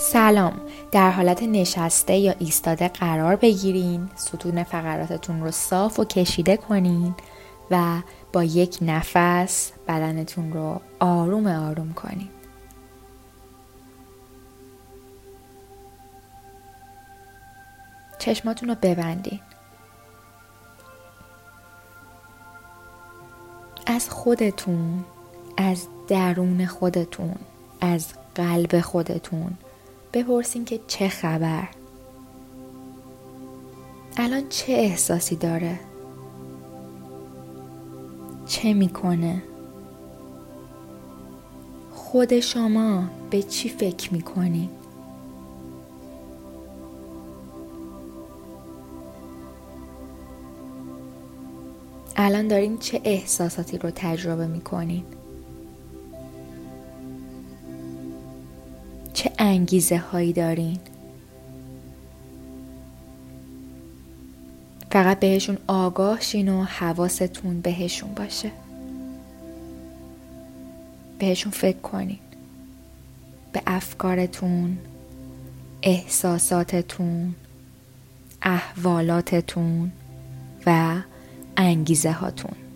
سلام. در حالت نشسته یا ایستاده قرار بگیرین ستون فقراتتون رو صاف و کشیده کنین و با یک نفس بدنتون رو آروم آروم کنین. چشماتون رو ببندین. از خودتون از درون خودتون از قلب خودتون بپرسین که چه خبر. الان چه احساسی داره؟ چه می‌کنه؟ خود شما به چی فکر می‌کنی؟ الان دارین چه احساساتی رو تجربه می‌کنین؟ چه انگیزه هایی دارین؟ فقط بهشون آگاه شین و حواستون بهشون باشه. بهشون فکر کنین. به افکارتون احساساتتون احوالاتتون و انگیزه هاتون